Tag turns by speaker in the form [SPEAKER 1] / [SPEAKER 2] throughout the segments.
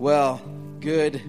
[SPEAKER 1] Well, good,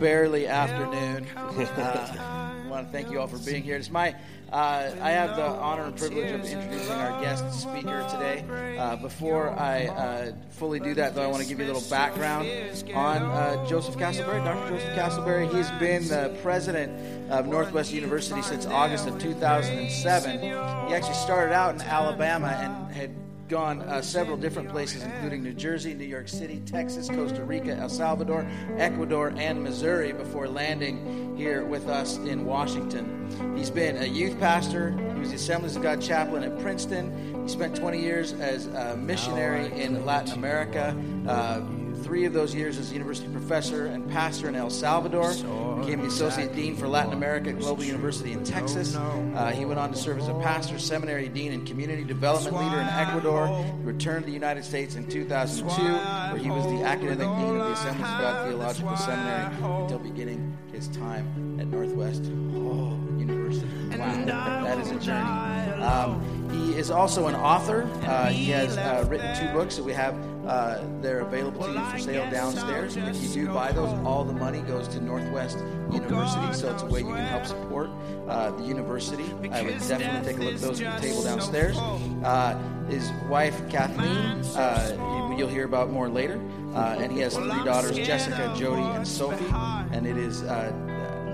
[SPEAKER 1] barely afternoon. Uh, I want to thank you all for being here. It's my uh, I have the honor and privilege of introducing our guest speaker today. Uh, before I uh, fully do that, though, I want to give you a little background on uh, Joseph Castleberry. Dr. Joseph Castleberry, he's been the president of Northwest University since August of 2007. He actually started out in Alabama and had gone uh, several different places, including New Jersey, New York City, Texas, Costa Rica, El Salvador, Ecuador, and Missouri before landing here with us in Washington. He's been a youth pastor. He was the Assemblies of God chaplain at Princeton. He spent 20 years as a missionary in Latin America. Uh, three of those years as a university professor and pastor in El Salvador. Became the associate dean for Latin America at Global University in Texas. Uh, he went on to serve as a pastor, seminary dean, and community development leader in Ecuador. He returned to the United States in 2002, where he was the academic dean of the Assemblies of God Theological Seminary until beginning his time at Northwest oh, University. Wow, that is a journey. Um, he is also an author. Uh, he has uh, written two books that we have. Uh, they're available to you for sale downstairs. If you do buy those, all the money goes to Northwest University, so it's a way you can help support uh, the university. I would definitely take a look at those at the table downstairs. Uh, his wife, Kathleen, uh, you'll hear about more later. and he has three daughters, Jessica, Jody, and Sophie. And it is,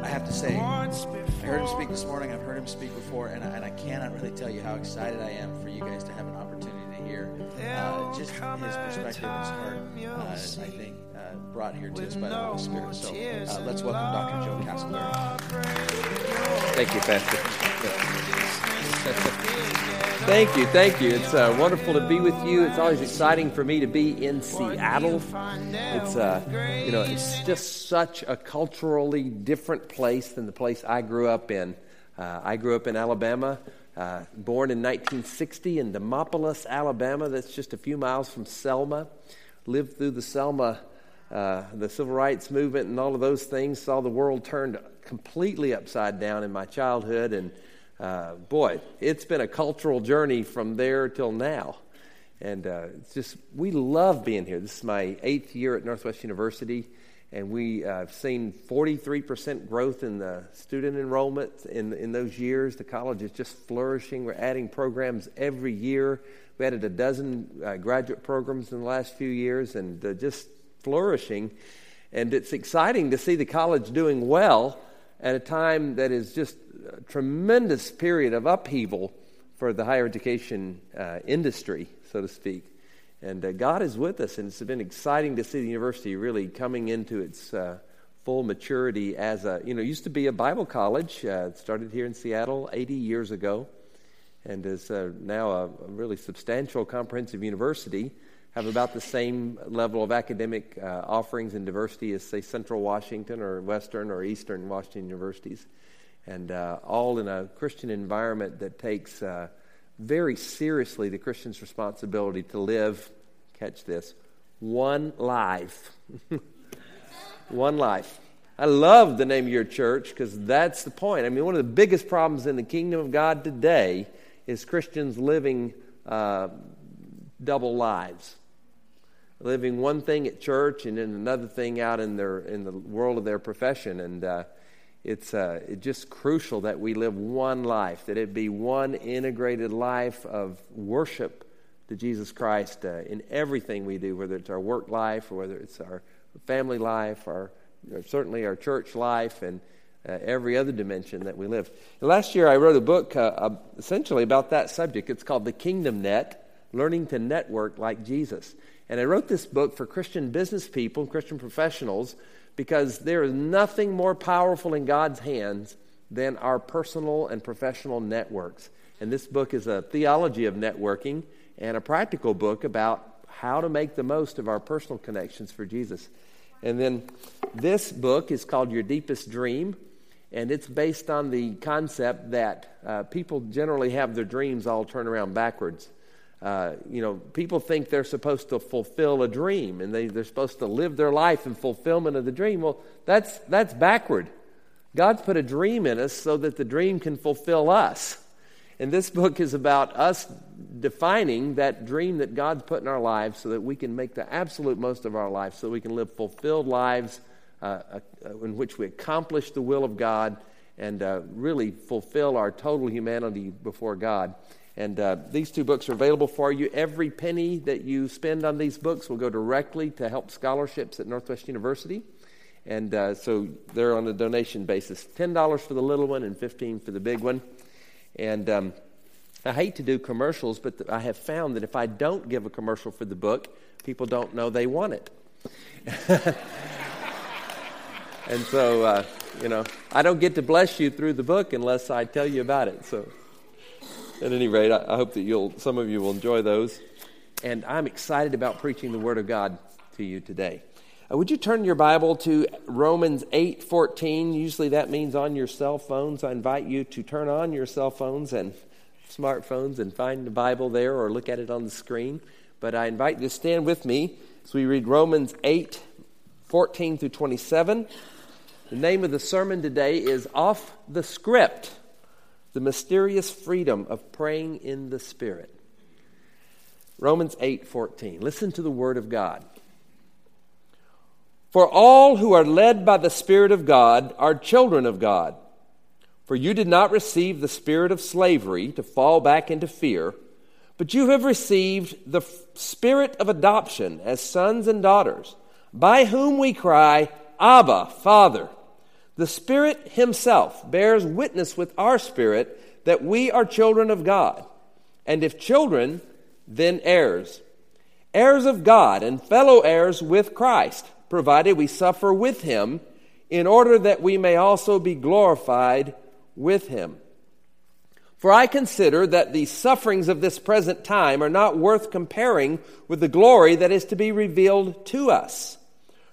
[SPEAKER 1] I have to say, I heard him speak this morning. I've heard him speak before, and I, and I cannot really tell you how excited I am for you guys to have an opportunity to hear uh, just his perspective and his heart. Uh, I think uh, brought here to us by the Holy Spirit. So uh, let's welcome Dr. Joe Castleberry.
[SPEAKER 2] Thank you, Pastor. Thank you, thank you. It's uh, wonderful to be with you. It's always exciting for me to be in Seattle. It's uh, you know, it's just such a culturally different place than the place I grew up in. Uh, I grew up in Alabama, uh, born in 1960 in Demopolis, Alabama. That's just a few miles from Selma. Lived through the Selma, uh, the civil rights movement, and all of those things. Saw the world turned completely upside down in my childhood and uh, boy, it's been a cultural journey from there till now. And uh, it's just, we love being here. This is my eighth year at Northwest University, and we uh, have seen 43% growth in the student enrollment in, in those years. The college is just flourishing. We're adding programs every year. We added a dozen uh, graduate programs in the last few years, and uh, just flourishing. And it's exciting to see the college doing well at a time that is just tremendous period of upheaval for the higher education uh, industry, so to speak. And uh, God is with us, and it's been exciting to see the university really coming into its uh, full maturity as a, you know, used to be a Bible college. Uh, it started here in Seattle 80 years ago, and is uh, now a, a really substantial comprehensive university have about the same level of academic uh, offerings and diversity as, say, Central Washington or Western or Eastern Washington universities and uh, all in a Christian environment that takes uh, very seriously the Christian's responsibility to live, catch this, one life. one life. I love the name of your church because that's the point. I mean, one of the biggest problems in the kingdom of God today is Christians living uh, double lives. Living one thing at church and then another thing out in, their, in the world of their profession. And uh, it's, uh, just crucial that we live one life, that it be one integrated life of worship to Jesus Christ uh, in everything we do, whether it's our work life or whether it's our family life or certainly our church life and uh, every other dimension that we live. last year I wrote a book uh, essentially about that subject. It's called The Kingdom Net Learning to Network Like Jesus. And I wrote this book for Christian business people, and Christian professionals because there is nothing more powerful in God's hands than our personal and professional networks. And this book is a theology of networking and a practical book about how to make the most of our personal connections for Jesus. And then this book is called Your Deepest Dream, and it's based on the concept that uh, people generally have their dreams all turned around backwards. Uh, you know, people think they're supposed to fulfill a dream and they, they're supposed to live their life in fulfillment of the dream. Well, that's, that's backward. God's put a dream in us so that the dream can fulfill us. And this book is about us defining that dream that God's put in our lives so that we can make the absolute most of our life, so we can live fulfilled lives uh, uh, in which we accomplish the will of God and uh, really fulfill our total humanity before God. And uh, these two books are available for you. Every penny that you spend on these books will go directly to help scholarships at Northwest University. And uh, so they're on a donation basis $10 for the little one and 15 for the big one. And um, I hate to do commercials, but I have found that if I don't give a commercial for the book, people don't know they want it. and so, uh, you know, I don't get to bless you through the book unless I tell you about it. So, at any rate, I, hope that you'll, some of you will enjoy those. And I'm excited about preaching the Word of God to you today. Uh, would you turn your Bible to Romans 8:14? Usually that means on your cell phones. I invite you to turn on your cell phones and smartphones and find the Bible there or look at it on the screen. But I invite you to stand with me as we read Romans 8 14 through 27. The name of the sermon today is Off the Script The Mysterious Freedom of Praying in the Spirit. Romans 8 14. Listen to the Word of God. For all who are led by the Spirit of God are children of God. For you did not receive the spirit of slavery to fall back into fear, but you have received the spirit of adoption as sons and daughters, by whom we cry, Abba, Father. The Spirit Himself bears witness with our spirit that we are children of God. And if children, then heirs. Heirs of God and fellow heirs with Christ provided we suffer with him, in order that we may also be glorified with him. For I consider that the sufferings of this present time are not worth comparing with the glory that is to be revealed to us.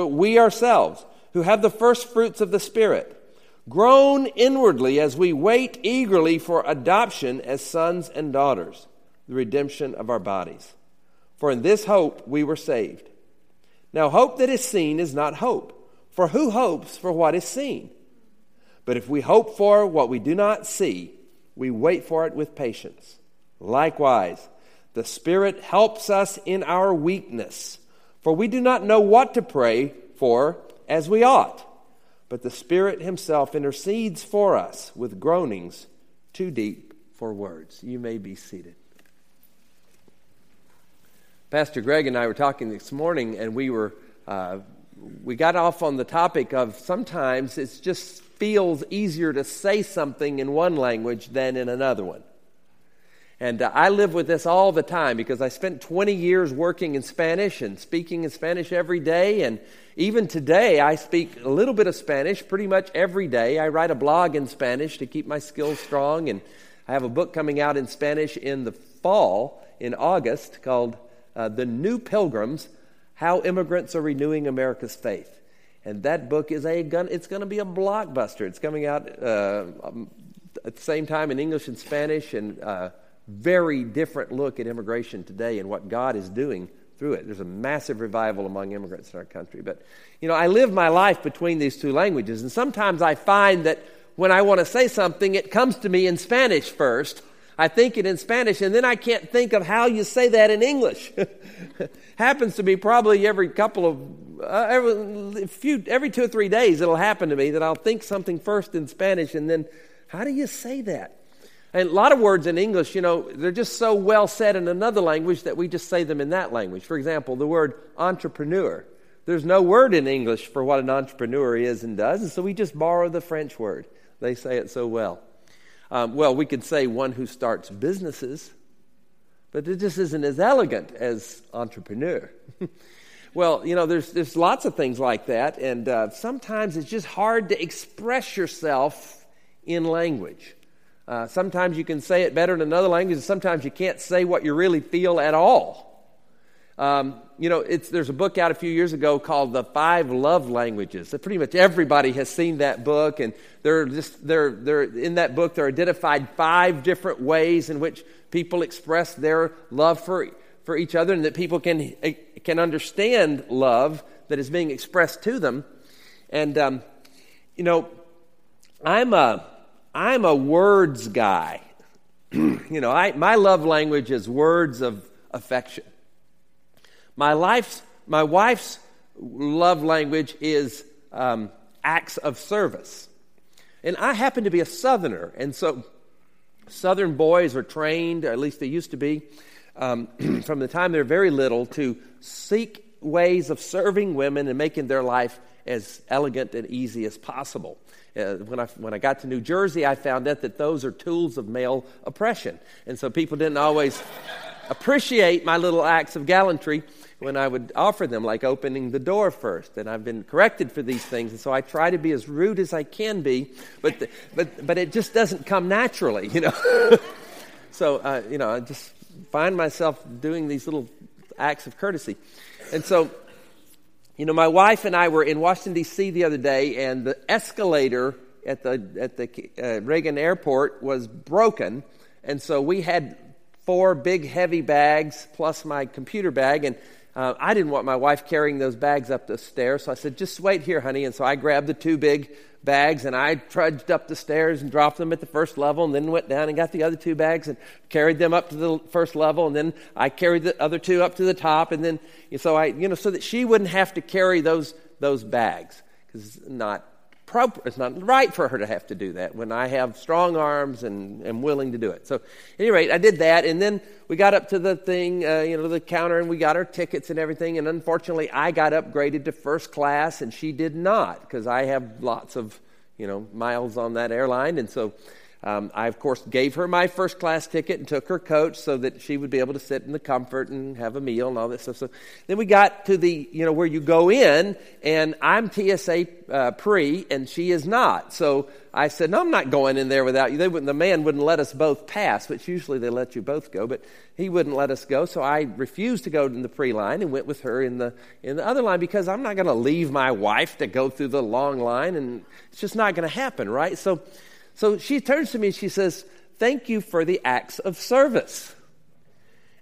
[SPEAKER 2] but we ourselves, who have the first fruits of the Spirit, groan inwardly as we wait eagerly for adoption as sons and daughters, the redemption of our bodies. For in this hope we were saved. Now, hope that is seen is not hope, for who hopes for what is seen? But if we hope for what we do not see, we wait for it with patience. Likewise, the Spirit helps us in our weakness, for we do not know what to pray for as we ought. But the Spirit Himself intercedes for us with groanings too deep for words. You may be seated. Pastor Greg and I were talking this morning, and we were uh, we got off on the topic of sometimes it just feels easier to say something in one language than in another one. And uh, I live with this all the time because I spent 20 years working in Spanish and speaking in Spanish every day. And even today, I speak a little bit of Spanish pretty much every day. I write a blog in Spanish to keep my skills strong. And I have a book coming out in Spanish in the fall, in August, called uh, The New Pilgrims How Immigrants Are Renewing America's Faith. And that book is a gun, it's going to be a blockbuster. It's coming out uh, um, at the same time in English and Spanish, and uh, very different look at immigration today and what God is doing through it. There's a massive revival among immigrants in our country. But, you know, I live my life between these two languages, and sometimes I find that when I want to say something, it comes to me in Spanish first, I think it in Spanish, and then I can't think of how you say that in English. Happens to be probably every couple of, uh, every, few, every two or three days, it'll happen to me that I'll think something first in Spanish, and then, how do you say that? And a lot of words in English, you know, they're just so well said in another language that we just say them in that language. For example, the word entrepreneur. There's no word in English for what an entrepreneur is and does, and so we just borrow the French word. They say it so well. Um, well, we could say one who starts businesses, but it just isn't as elegant as entrepreneur. well, you know, there's, there's lots of things like that, and uh, sometimes it's just hard to express yourself in language. Uh, sometimes you can say it better in another language, and sometimes you can't say what you really feel at all. Um, you know, there's a book out a few years ago called The Five Love Languages. Pretty much everybody has seen that book, and they're just they're, they're in that book. They're identified five different ways in which people express their love for for each other, and that people can can understand love that is being expressed to them. And um, you know, I'm a I'm a words guy. you know, I, my love language is words of affection. My life's, my wife's love language is um, acts of service. And I happen to be a Southerner, and so Southern boys are trained, at least they used to be, um, from the time they're very little, to seek ways of serving women and making their life as elegant and easy as possible. Uh, when, I, when I got to New Jersey, I found out that those are tools of male oppression. And so people didn't always appreciate my little acts of gallantry when I would offer them, like opening the door first. And I've been corrected for these things. And so I try to be as rude as I can be, but, the, but, but it just doesn't come naturally, you know. so, uh, you know, I just find myself doing these little acts of courtesy. And so you know, my wife and I were in Washington, D.C. the other day, and the escalator at the, at the uh, Reagan airport was broken. And so we had four big, heavy bags plus my computer bag. And uh, I didn't want my wife carrying those bags up the stairs. So I said, just wait here, honey. And so I grabbed the two big bags and I trudged up the stairs and dropped them at the first level and then went down and got the other two bags and carried them up to the first level and then I carried the other two up to the top and then so I you know so that she wouldn't have to carry those those bags because it's not proper it's not right for her to have to do that when I have strong arms and am willing to do it. So at any rate I did that and then we got up to the thing uh, you know the counter and we got our tickets and everything and unfortunately I got upgraded to first class and she did not because I have lots of you know miles on that airline and so um, I, of course, gave her my first class ticket and took her coach so that she would be able to sit in the comfort and have a meal and all that stuff. So then we got to the, you know, where you go in, and I'm TSA uh, pre, and she is not. So I said, No, I'm not going in there without you. They wouldn't, the man wouldn't let us both pass, which usually they let you both go, but he wouldn't let us go. So I refused to go in the pre line and went with her in the, in the other line because I'm not going to leave my wife to go through the long line, and it's just not going to happen, right? So so she turns to me, she says, Thank you for the acts of service.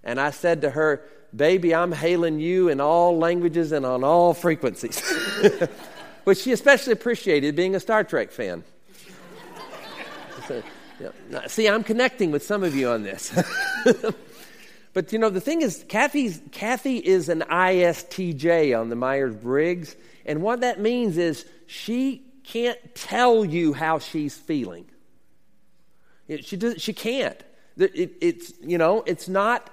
[SPEAKER 2] And I said to her, Baby, I'm hailing you in all languages and on all frequencies. Which she especially appreciated being a Star Trek fan. See, I'm connecting with some of you on this. but you know, the thing is, Kathy's, Kathy is an ISTJ on the Myers Briggs. And what that means is she can't tell you how she's feeling. It, she, does, she can't. It, it's, you know, it's not,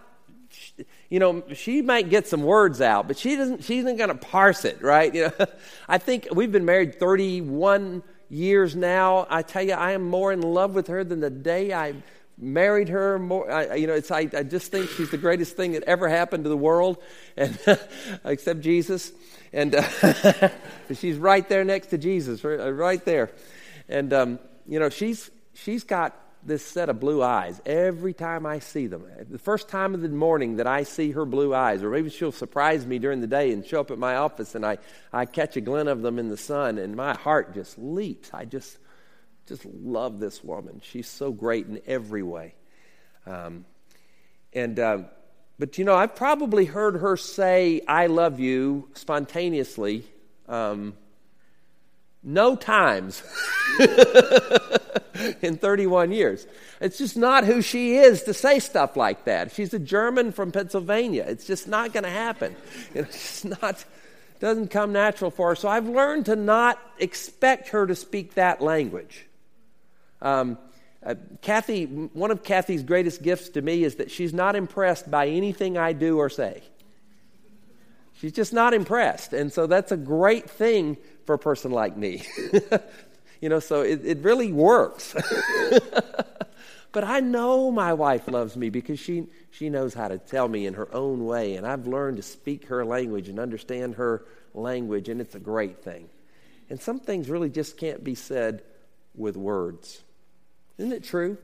[SPEAKER 2] you know, she might get some words out, but she doesn't, she isn't going to parse it, right? You know, I think we've been married 31 years now. I tell you, I am more in love with her than the day I married her more I, you know it's I, I just think she's the greatest thing that ever happened to the world and except jesus and uh, she's right there next to jesus right there and um, you know she's she's got this set of blue eyes every time I see them. The first time of the morning that I see her blue eyes, or maybe she'll surprise me during the day and show up at my office and I, I catch a glint of them in the sun and my heart just leaps. I just, just love this woman. She's so great in every way. Um, and, uh, but you know, I've probably heard her say, I love you spontaneously. Um, no times in 31 years. It's just not who she is to say stuff like that. She's a German from Pennsylvania. It's just not going to happen. It's not doesn't come natural for her. So I've learned to not expect her to speak that language. Um, uh, Kathy, one of Kathy's greatest gifts to me is that she's not impressed by anything I do or say. She's just not impressed. And so that's a great thing for a person like me. you know, so it, it really works. but I know my wife loves me because she, she knows how to tell me in her own way. And I've learned to speak her language and understand her language, and it's a great thing. And some things really just can't be said with words. Isn't it true?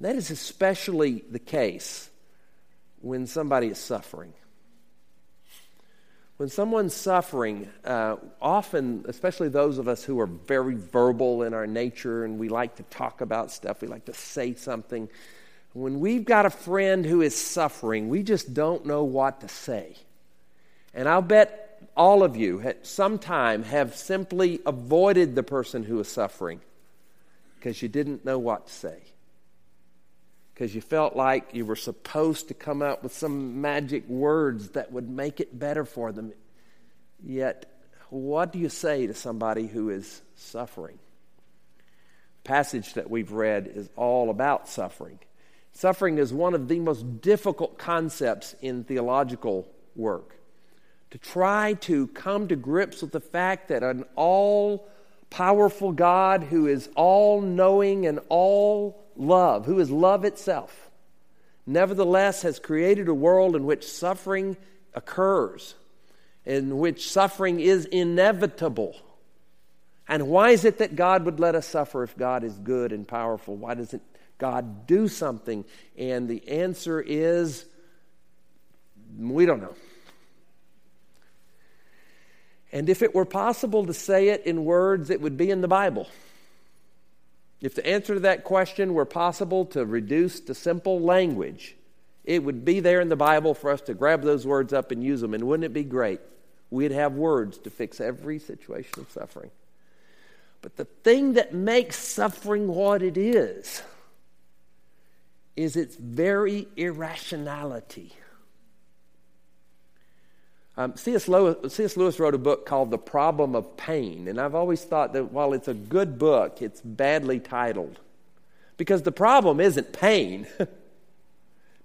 [SPEAKER 2] That is especially the case when somebody is suffering. When someone's suffering, uh, often, especially those of us who are very verbal in our nature and we like to talk about stuff, we like to say something, when we've got a friend who is suffering, we just don't know what to say. And I'll bet all of you at some time have simply avoided the person who is suffering because you didn't know what to say because you felt like you were supposed to come up with some magic words that would make it better for them. Yet, what do you say to somebody who is suffering? The passage that we've read is all about suffering. Suffering is one of the most difficult concepts in theological work. To try to come to grips with the fact that an all powerful God who is all knowing and all love, who is love itself, nevertheless has created a world in which suffering occurs, in which suffering is inevitable. And why is it that God would let us suffer if God is good and powerful? Why doesn't God do something? And the answer is we don't know. And if it were possible to say it in words, it would be in the Bible. If the answer to that question were possible to reduce to simple language, it would be there in the Bible for us to grab those words up and use them. And wouldn't it be great? We'd have words to fix every situation of suffering. But the thing that makes suffering what it is, is its very irrationality. Um, C.S. Lewis, C.S. Lewis wrote a book called The Problem of Pain, and I've always thought that while it's a good book, it's badly titled. Because the problem isn't pain.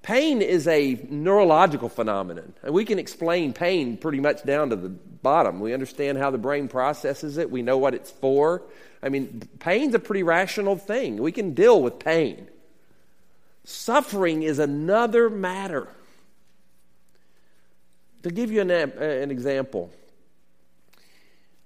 [SPEAKER 2] pain is a neurological phenomenon. And we can explain pain pretty much down to the bottom. We understand how the brain processes it, we know what it's for. I mean, pain's a pretty rational thing. We can deal with pain. Suffering is another matter. To give you an, uh, an example,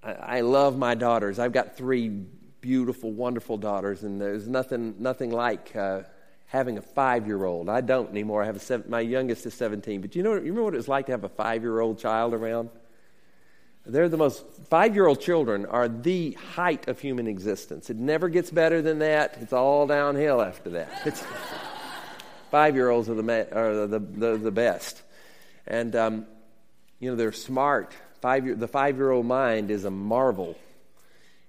[SPEAKER 2] I, I love my daughters. I've got three beautiful, wonderful daughters, and there's nothing, nothing like uh, having a five year old. I don't anymore. I have a seven, my youngest is 17. But you know, you remember what it was like to have a five year old child around? They're the most, five year old children are the height of human existence. It never gets better than that. It's all downhill after that. five year olds are, the, are the, the, the best. And um, you know, they're smart. Five the five year old mind is a marvel.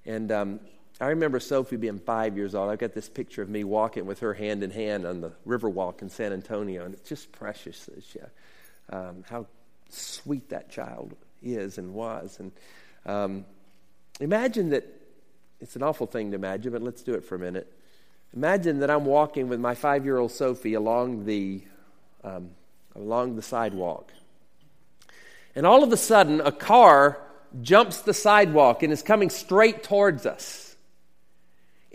[SPEAKER 2] And um, I remember Sophie being five years old. I've got this picture of me walking with her hand in hand on the Riverwalk in San Antonio, and it's just precious um, how sweet that child is and was. And um, imagine that it's an awful thing to imagine, but let's do it for a minute. Imagine that I'm walking with my five year old Sophie along the, um, along the sidewalk. And all of a sudden, a car jumps the sidewalk and is coming straight towards us.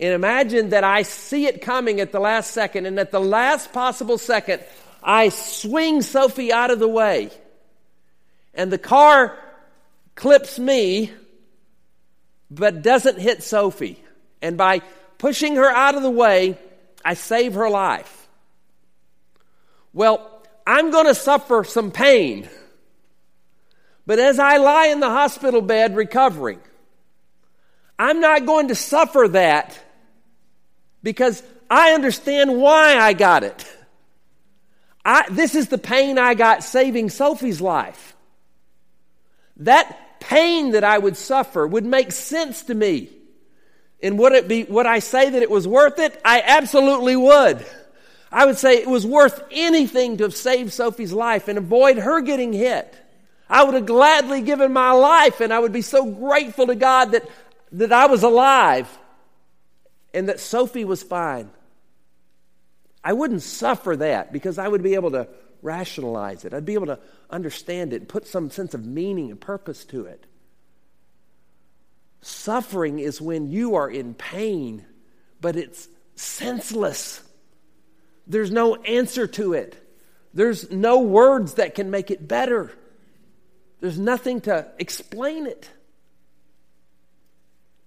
[SPEAKER 2] And imagine that I see it coming at the last second, and at the last possible second, I swing Sophie out of the way. And the car clips me, but doesn't hit Sophie. And by pushing her out of the way, I save her life. Well, I'm going to suffer some pain. But as I lie in the hospital bed recovering, I'm not going to suffer that because I understand why I got it. I, this is the pain I got saving Sophie's life. That pain that I would suffer would make sense to me. And would it be, would I say that it was worth it? I absolutely would. I would say it was worth anything to have saved Sophie's life and avoid her getting hit. I would have gladly given my life and I would be so grateful to God that, that I was alive and that Sophie was fine. I wouldn't suffer that because I would be able to rationalize it. I'd be able to understand it and put some sense of meaning and purpose to it. Suffering is when you are in pain, but it's senseless. There's no answer to it, there's no words that can make it better. There's nothing to explain it.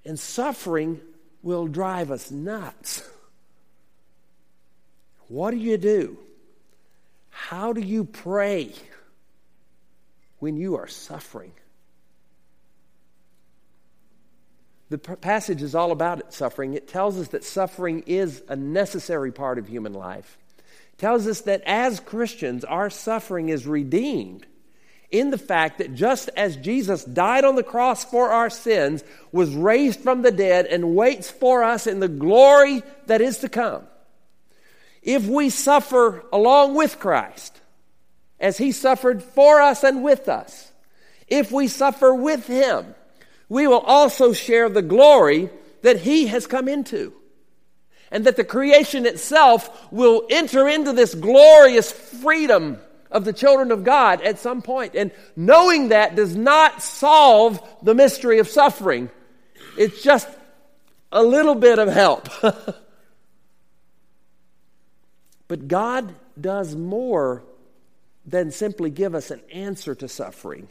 [SPEAKER 2] And suffering will drive us nuts. What do you do? How do you pray when you are suffering? The passage is all about it, suffering. It tells us that suffering is a necessary part of human life. It tells us that as Christians, our suffering is redeemed in the fact that just as Jesus died on the cross for our sins, was raised from the dead, and waits for us in the glory that is to come, if we suffer along with Christ, as he suffered for us and with us, if we suffer with him, we will also share the glory that he has come into. And that the creation itself will enter into this glorious freedom of the children of God at some point. And knowing that does not solve the mystery of suffering, it's just a little bit of help. but God does more than simply give us an answer to suffering,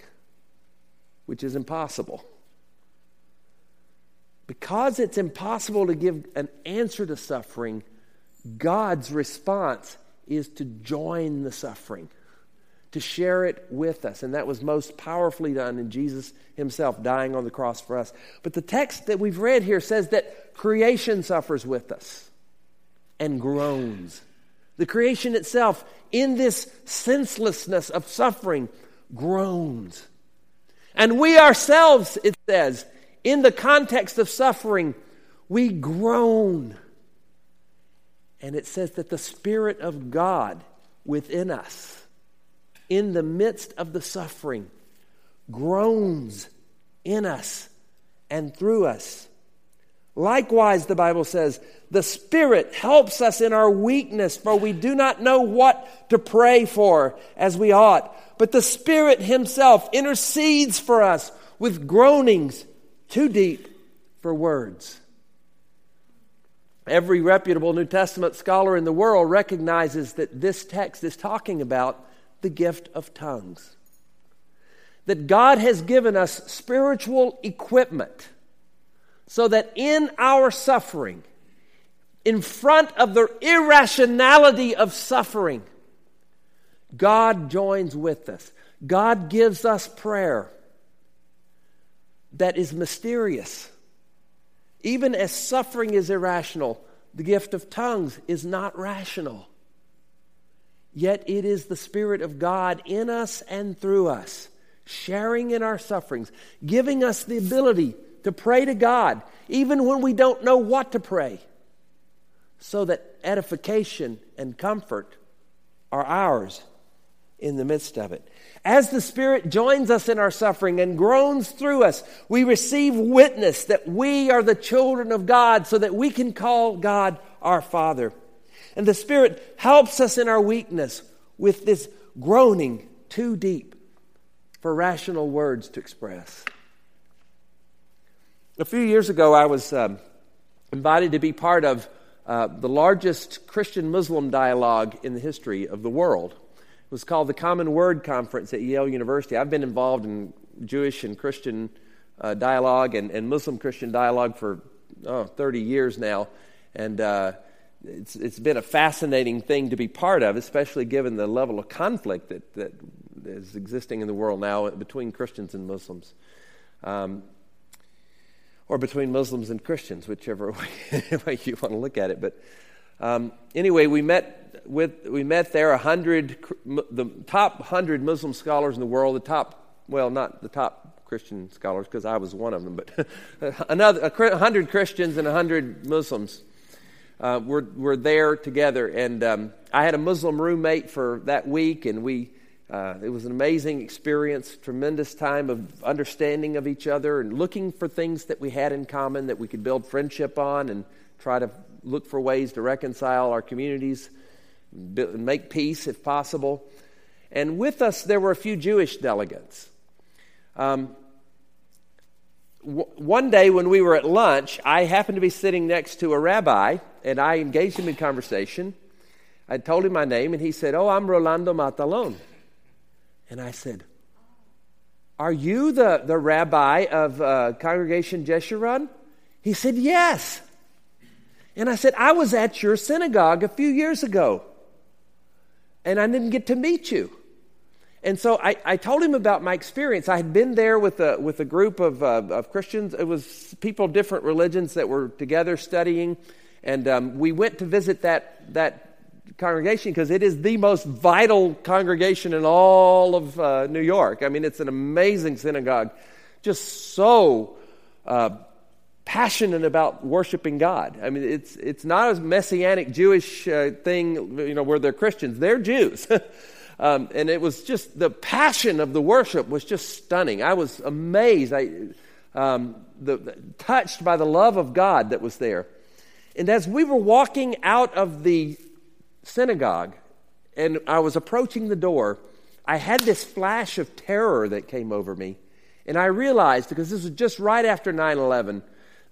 [SPEAKER 2] which is impossible. Because it's impossible to give an answer to suffering, God's response is to join the suffering, to share it with us. And that was most powerfully done in Jesus himself dying on the cross for us. But the text that we've read here says that creation suffers with us and groans. The creation itself, in this senselessness of suffering, groans. And we ourselves, it says, in the context of suffering, we groan. And it says that the Spirit of God within us, in the midst of the suffering, groans in us and through us. Likewise, the Bible says, the Spirit helps us in our weakness, for we do not know what to pray for as we ought. But the Spirit Himself intercedes for us with groanings too deep for words. Every reputable New Testament scholar in the world recognizes that this text is talking about the gift of tongues. That God has given us spiritual equipment so that in our suffering, in front of the irrationality of suffering, God joins with us. God gives us prayer that is mysterious. Even as suffering is irrational, the gift of tongues is not rational. Yet it is the Spirit of God in us and through us, sharing in our sufferings, giving us the ability to pray to God, even when we don't know what to pray, so that edification and comfort are ours in the midst of it. As the Spirit joins us in our suffering and groans through us, we receive witness that we are the children of God so that we can call God our Father. And the Spirit helps us in our weakness with this groaning too deep for rational words to express. A few years ago, I was um, invited to be part of uh, the largest Christian Muslim dialogue in the history of the world It was called the Common Word Conference at Yale University. I've been involved in Jewish and Christian uh, dialogue and, and Muslim Christian dialogue for oh, 30 years now. And uh, it's, it's been a fascinating thing to be part of, especially given the level of conflict that, that is existing in the world now between Christians and Muslims. Um, or between Muslims and Christians, whichever way, you want to look at it. But um, anyway, we met with we met there a hundred the top hundred Muslim scholars in the world. The top, well, not the top Christian scholars because I was one of them, but another hundred Christians and hundred Muslims uh, were were there together. And um, I had a Muslim roommate for that week, and we. Uh, it was an amazing experience, tremendous time of understanding of each other and looking for things that we had in common that we could build friendship on and try to look for ways to reconcile our communities, and make peace if possible. And with us, there were a few Jewish delegates. Um, one day when we were at lunch, I happened to be sitting next to a rabbi, and I engaged him in conversation. I told him my name, and he said, Oh, I'm Rolando Matalon. And I said, Are you the, the rabbi of uh, Congregation Jeshurun? He said, Yes. And I said, I was at your synagogue a few years ago, and I didn't get to meet you. And so I, I told him about my experience. I had been there with a, with a group of, uh, of Christians. It was people of different religions that were together studying. And um, we went to visit that, that congregation because it is the most vital congregation in all of uh, New York. I mean, it's an amazing synagogue, just so uh, passionate about worshiping God. I mean, it's, it's not a messianic Jewish uh, thing, you know, where they're Christians. They're Jews. um, and it was just, the passion of the worship was just stunning. I was amazed. I, um, the, the, touched by the love of God that was there. And as we were walking out of the synagogue and I was approaching the door, I had this flash of terror that came over me. And I realized, because this was just right after 9 11,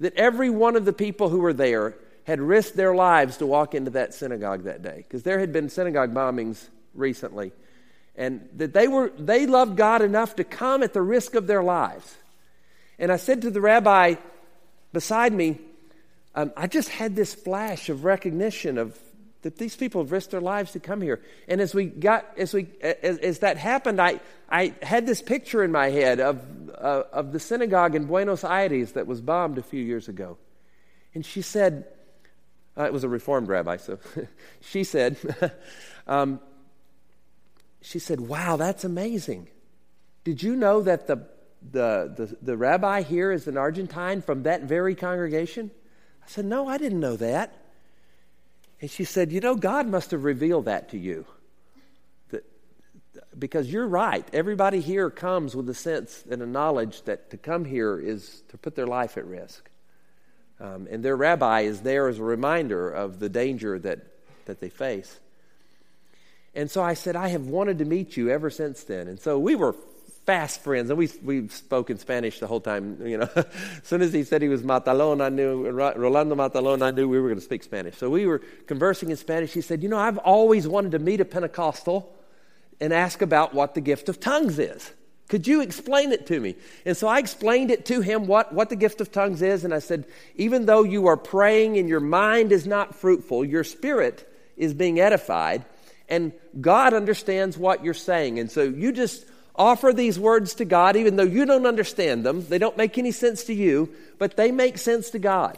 [SPEAKER 2] that every one of the people who were there had risked their lives to walk into that synagogue that day because there had been synagogue bombings recently. And that they were they loved god enough to come at the risk of their lives. And i said to the rabbi beside me um, i just had this flash of recognition of that these people have risked their lives to come here. And as we got as we as, as that happened i i had this picture in my head of uh, of the synagogue in buenos aires that was bombed a few years ago. And she said uh, it was a reformed rabbi so she said um, she said wow that's amazing did you know that the the, the, the rabbi here is an Argentine from that very congregation? I said, No, I didn't know that. And she said, You know, God must have revealed that to you. That, because you're right. Everybody here comes with a sense and a knowledge that to come here is to put their life at risk. Um, and their rabbi is there as a reminder of the danger that, that they face. And so I said, I have wanted to meet you ever since then. And so we were fast friends, and we we spoke in Spanish the whole time. You know, as soon as he said he was Matalon, I knew Rolando Matalon. I knew we were going to speak Spanish. So we were conversing in Spanish. He said, "You know, I've always wanted to meet a Pentecostal and ask about what the gift of tongues is. Could you explain it to me?" And so I explained it to him what what the gift of tongues is, and I said, "Even though you are praying and your mind is not fruitful, your spirit is being edified." And God understands what you're saying. And so you just offer these words to God, even though you don't understand them. They don't make any sense to you, but they make sense to God.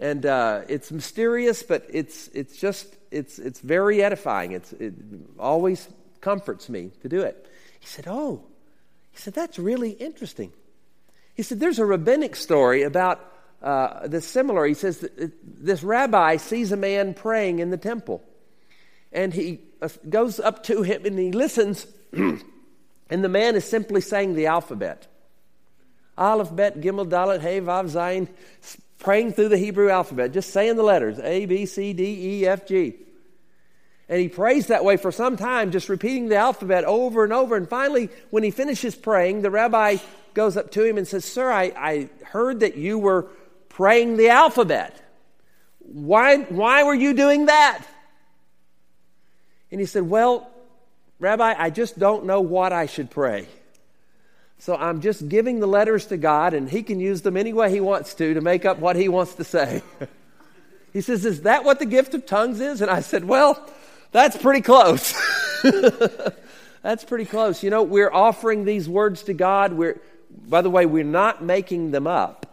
[SPEAKER 2] And uh, it's mysterious, but it's, it's just, it's, it's very edifying. It's, it always comforts me to do it. He said, Oh, he said, that's really interesting. He said, There's a rabbinic story about uh, this similar. He says, This rabbi sees a man praying in the temple, and he uh, goes up to him and he listens. And the man is simply saying the alphabet. Aleph, Bet, Gimel, Dalet, Hey, Vav, Zayin, praying through the Hebrew alphabet, just saying the letters A, B, C, D, E, F, G. And he prays that way for some time, just repeating the alphabet over and over. And finally, when he finishes praying, the rabbi goes up to him and says, Sir, I, I heard that you were praying the alphabet. Why, why were you doing that? And he said, Well, Rabbi, I just don't know what I should pray. So I'm just giving the letters to God, and He can use them any way He wants to to make up what He wants to say. he says, Is that what the gift of tongues is? And I said, Well, that's pretty close. that's pretty close. You know, we're offering these words to God. We're, by the way, we're not making them up.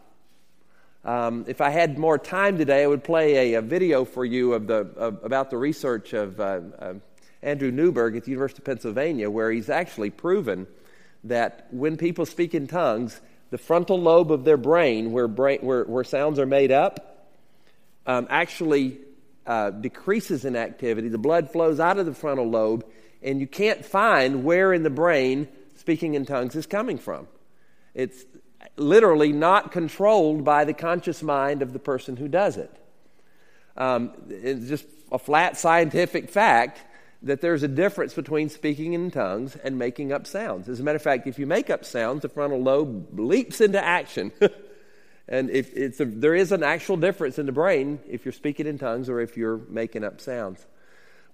[SPEAKER 2] Um, if I had more time today, I would play a, a video for you of the, of, about the research of uh, uh, Andrew Newberg at the University of Pennsylvania, where he's actually proven that when people speak in tongues, the frontal lobe of their brain, where, brain, where, where sounds are made up, um, actually uh, decreases in activity. The blood flows out of the frontal lobe, and you can't find where in the brain speaking in tongues is coming from. It's literally not controlled by the conscious mind of the person who does it. Um, it's just a flat scientific fact that there's a difference between speaking in tongues and making up sounds. As a matter of fact, if you make up sounds, the frontal lobe leaps into action. and if it's a, there is an actual difference in the brain if you're speaking in tongues or if you're making up sounds.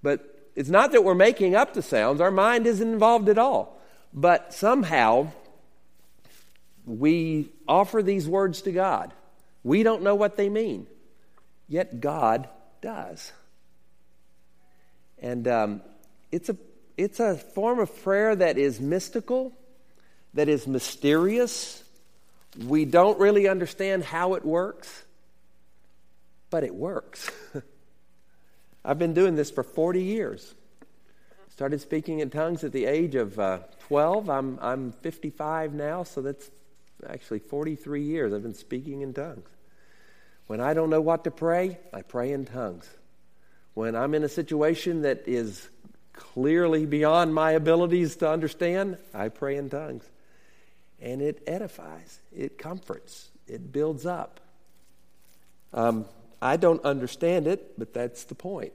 [SPEAKER 2] But it's not that we're making up the sounds, our mind isn't involved at all. But somehow, we offer these words to God. We don't know what they mean. yet God does. And um, it's, a, it's a form of prayer that is mystical, that is mysterious. We don't really understand how it works, but it works. I've been doing this for 40 years. Started speaking in tongues at the age of uh, 12. I'm, I'm 55 now, so that's actually 43 years I've been speaking in tongues. When I don't know what to pray, I pray in tongues. When I'm in a situation that is clearly beyond my abilities to understand, I pray in tongues. And it edifies, it comforts, it builds up. Um, I don't understand it, but that's the point.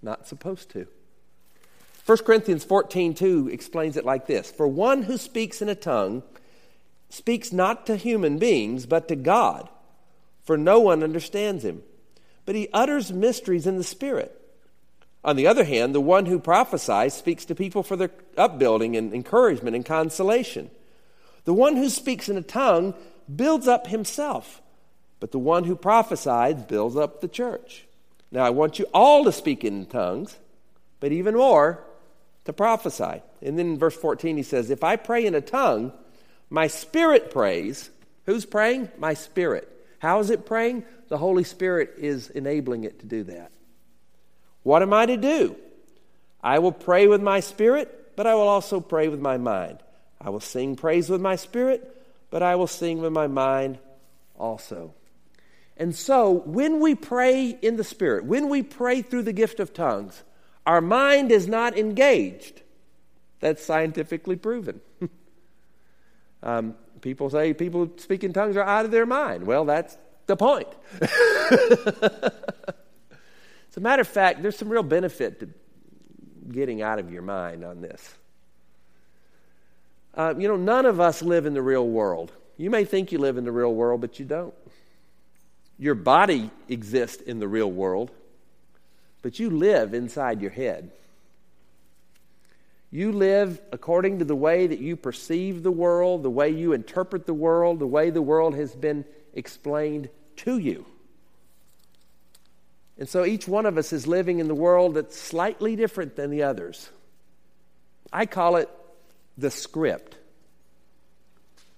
[SPEAKER 2] Not supposed to. 1 Corinthians 14 2 explains it like this For one who speaks in a tongue speaks not to human beings, but to God, for no one understands him. But he utters mysteries in the Spirit. On the other hand, the one who prophesies speaks to people for their upbuilding and encouragement and consolation. The one who speaks in a tongue builds up himself, but the one who prophesies builds up the church. Now, I want you all to speak in tongues, but even more, to prophesy. And then in verse 14, he says, If I pray in a tongue, my spirit prays. Who's praying? My spirit. How is it praying? The Holy Spirit is enabling it to do that. What am I to do? I will pray with my spirit, but I will also pray with my mind. I will sing praise with my spirit, but I will sing with my mind also. And so, when we pray in the Spirit, when we pray through the gift of tongues, our mind is not engaged. That's scientifically proven. um, people say people speak in tongues are out of their mind. Well, that's the point. As a matter of fact, there's some real benefit to getting out of your mind on this. Uh, you know, none of us live in the real world. You may think you live in the real world, but you don't. Your body exists in the real world, but you live inside your head. You live according to the way that you perceive the world, the way you interpret the world, the way the world has been explained to you. And so each one of us is living in the world that's slightly different than the others. I call it the script.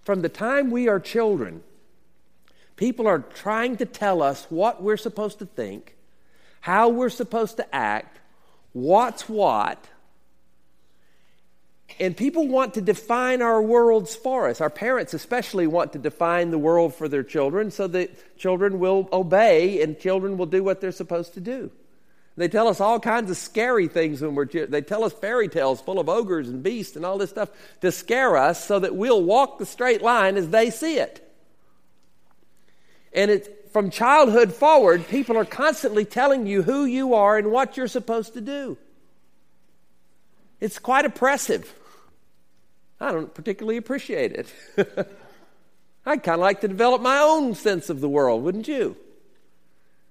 [SPEAKER 2] From the time we are children, people are trying to tell us what we're supposed to think, how we're supposed to act, what's what. And people want to define our worlds for us. Our parents, especially, want to define the world for their children so that children will obey and children will do what they're supposed to do. They tell us all kinds of scary things when we're they tell us fairy tales full of ogres and beasts and all this stuff to scare us so that we'll walk the straight line as they see it. And it's from childhood forward, people are constantly telling you who you are and what you're supposed to do. It's quite oppressive. I don't particularly appreciate it. I'd kind of like to develop my own sense of the world, wouldn't you?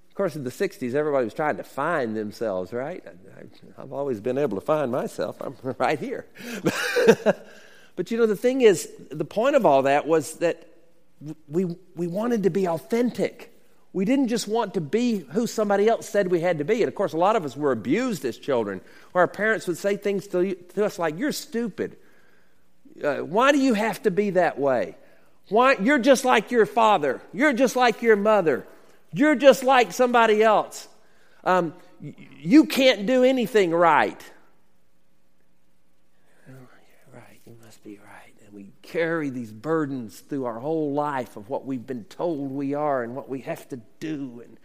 [SPEAKER 2] Of course, in the 60s, everybody was trying to find themselves, right? I, have always been able to find myself. I'm right here. but you know, the thing is, the point of all that was that we, we wanted to be authentic. We didn't just want to be who somebody else said we had to be. And of course, a lot of us were abused as children, where our parents would say things to, to us like, You're stupid. Uh, why do you have to be that way? Why, you're just like your father. You're just like your mother. You're just like somebody else. Um, you can't do anything right. Oh, right, you must be right. And we carry these burdens through our whole life of what we've been told we are and what we have to do. And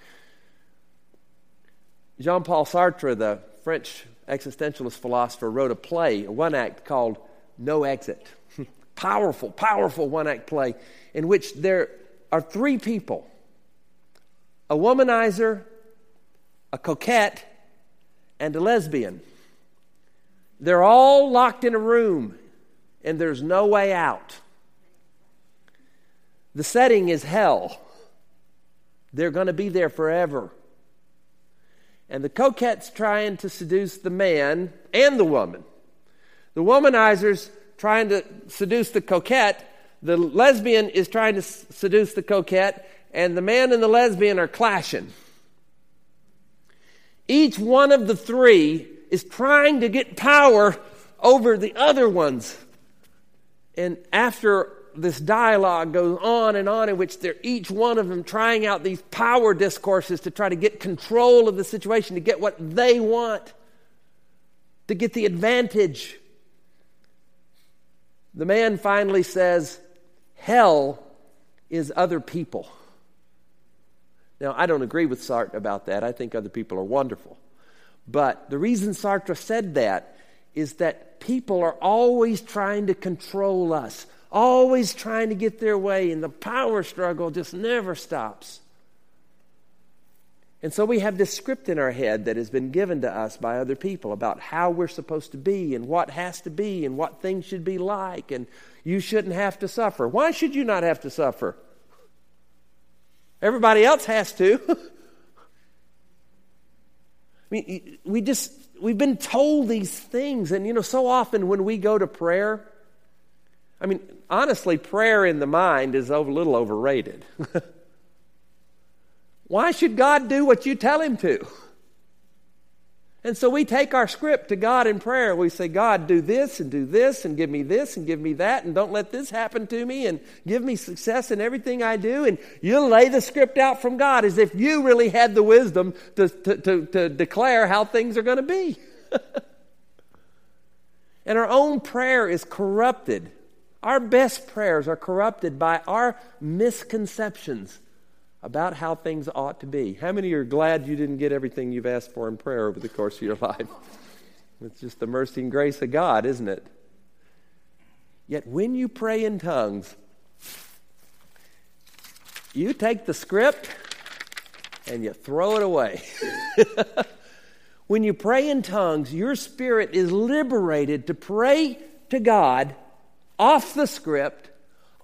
[SPEAKER 2] Jean Paul Sartre, the French existentialist philosopher, wrote a play, a one act called No Exit. powerful, powerful one act play in which there are three people a womanizer, a coquette, and a lesbian. They're all locked in a room and there's no way out. The setting is hell. They're going to be there forever. And the coquette's trying to seduce the man and the woman. The womanizer's trying to seduce the coquette. The lesbian is trying to seduce the coquette. and the man and the lesbian are clashing. Each one of the three is trying to get power over the other ones. And after this dialogue goes on and on, in which they're each one of them trying out these power discourses to try to get control of the situation, to get what they want, to get the advantage. The man finally says, Hell is other people. Now, I don't agree with Sartre about that. I think other people are wonderful. But the reason Sartre said that is that people are always trying to control us, always trying to get their way, and the power struggle just never stops. And so we have this script in our head that has been given to us by other people about how we're supposed to be and what has to be and what things should be like, and you shouldn't have to suffer. Why should you not have to suffer? Everybody else has to. I mean, we just, we've been told these things. And, you know, so often when we go to prayer, I mean, honestly, prayer in the mind is a little overrated. Why should God do what you tell Him to? And so we take our script to God in prayer. We say, God, do this and do this and give me this and give me that and don't let this happen to me and give me success in everything I do. And you lay the script out from God as if you really had the wisdom to, to, to, to declare how things are going to be. and our own prayer is corrupted. Our best prayers are corrupted by our misconceptions about how things ought to be. How many are glad you didn't get everything you've asked for in prayer over the course of your life? It's just the mercy and grace of God, isn't it? Yet when you pray in tongues, you take the script and you throw it away. when you pray in tongues, your spirit is liberated to pray to God off the script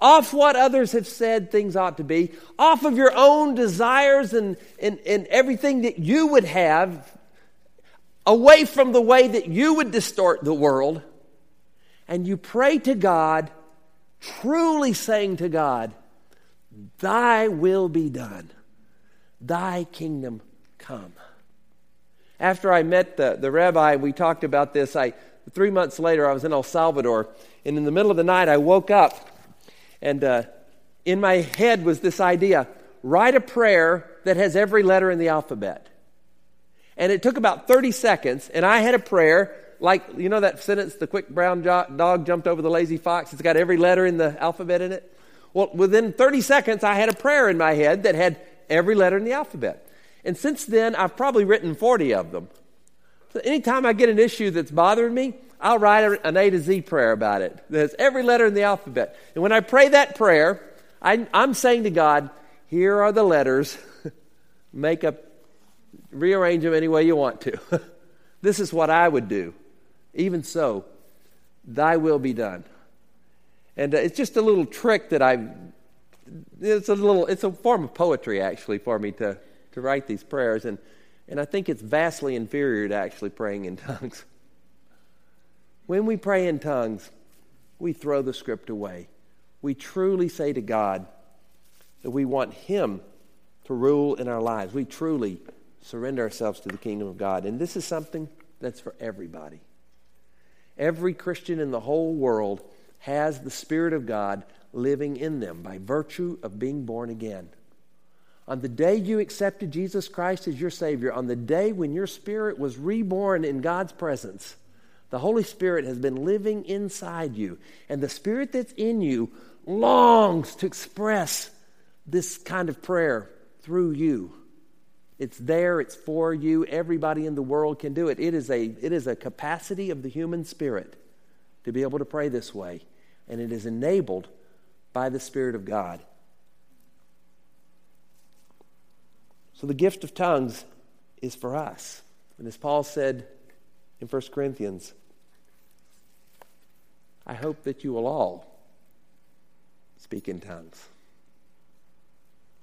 [SPEAKER 2] off what others have said things ought to be, off of your own desires and, and, and everything that you would have, away from the way that you would distort the world, and you pray to God, truly saying to God, Thy will be done, Thy kingdom come. After I met the, the rabbi, we talked about this. I, three months later, I was in El Salvador, and in the middle of the night, I woke up and uh, in my head was this idea write a prayer that has every letter in the alphabet. And it took about 30 seconds, and I had a prayer like, you know that sentence, the quick brown dog jumped over the lazy fox? It's got every letter in the alphabet in it. Well, within 30 seconds, I had a prayer in my head that had every letter in the alphabet. And since then, I've probably written 40 of them. So anytime I get an issue that's bothering me, I'll write an A to Z prayer about it. There's every letter in the alphabet. And when I pray that prayer, I, am saying to God, here are the letters. Make up, rearrange them any way you want to. this is what I would do. Even so, thy will be done. And uh, it's just a little trick that I, it's a little, it's a form of poetry actually for me to, to write these prayers. And, and I think it's vastly inferior to actually praying in tongues. When we pray in tongues, we throw the script away. We truly say to God that we want Him to rule in our lives. We truly surrender ourselves to the kingdom of God. And this is something that's for everybody. Every Christian in the whole world has the Spirit of God living in them by virtue of being born again. On the day you accepted Jesus Christ as your Savior, on the day when your spirit was reborn in God's presence, the Holy Spirit has been living inside you, and the Spirit that's in you longs to express this kind of prayer through you. It's there, it's for you. Everybody in the world can do it. It is a, it is a capacity of the human spirit to be able to pray this way, and it is enabled by the Spirit of God. So the gift of tongues is for us. And as Paul said in 1 Corinthians. I hope that you will all speak in tongues.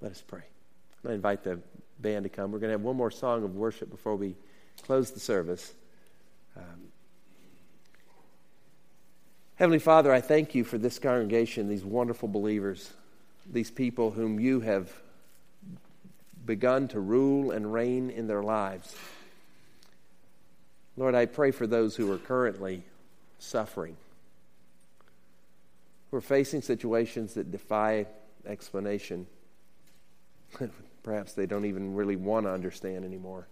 [SPEAKER 2] Let us pray. I invite the band to come. We're going to have one more song of worship before we close the service. Um, Heavenly Father, I thank you for this congregation, these wonderful believers, these people whom you have begun to rule and reign in their lives. Lord, I pray for those who are currently suffering, who are facing situations that defy explanation. Perhaps they don't even really want to understand anymore.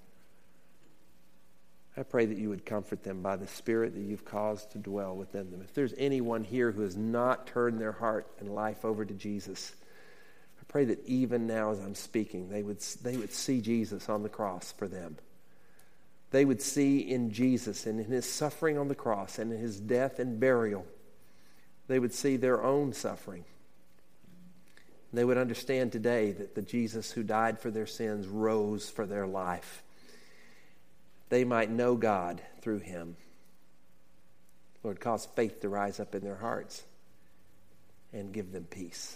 [SPEAKER 2] I pray that you would comfort them by the Spirit that you've caused to dwell within them. If there's anyone here who has not turned their heart and life over to Jesus, I pray that even now as I'm speaking, they would, they would see Jesus on the cross for them. They would see in Jesus and in his suffering on the cross and in his death and burial, they would see their own suffering. They would understand today that the Jesus who died for their sins rose for their life they might know God through him. Lord, cause faith to rise up in their hearts and give them peace.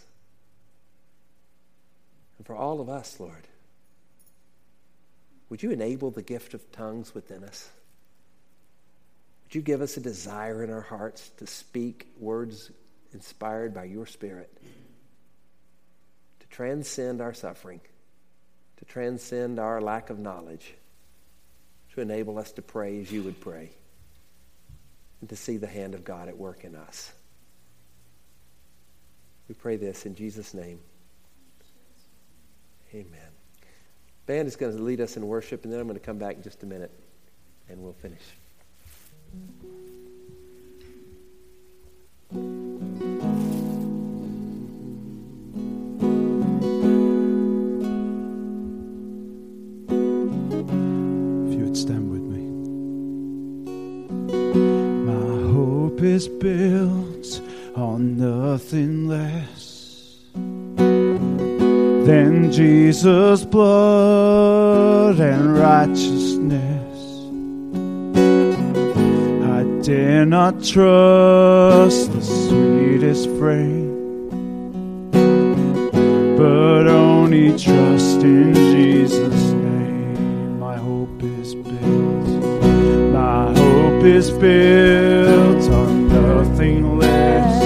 [SPEAKER 2] And for all of us, Lord, would you enable the gift of tongues within us? Would you give us a desire in our hearts to speak words inspired by your Spirit, to transcend our suffering, to transcend our lack of knowledge? to enable us to pray as you would pray and to see the hand of God at work in us. We pray this in Jesus' name. Amen. Band is going to lead us in worship, and then I'm going to come back in just a minute and we'll finish. If you would stand with me.
[SPEAKER 3] My hope is built on nothing less than Jesus' blood and righteousness. I dare not trust the sweetest frame, but only trust in Jesus' name. My hope is built. My hope is built on nothing less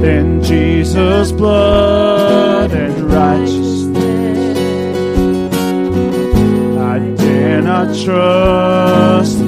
[SPEAKER 3] than Jesus' blood trust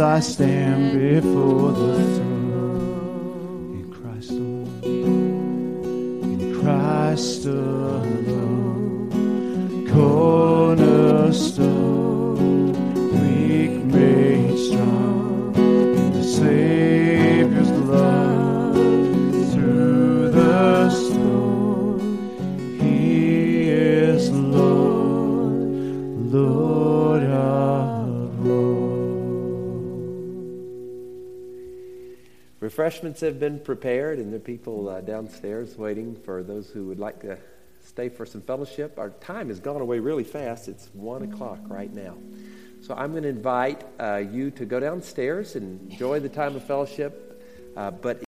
[SPEAKER 3] I stand before the throne
[SPEAKER 2] refreshments have been prepared, and there are people uh, downstairs waiting for those who would like to stay for some fellowship. Our time has gone away really fast. It's 1 o'clock right now. So I'm going to invite uh, you to go downstairs and enjoy the time of fellowship. Uh, but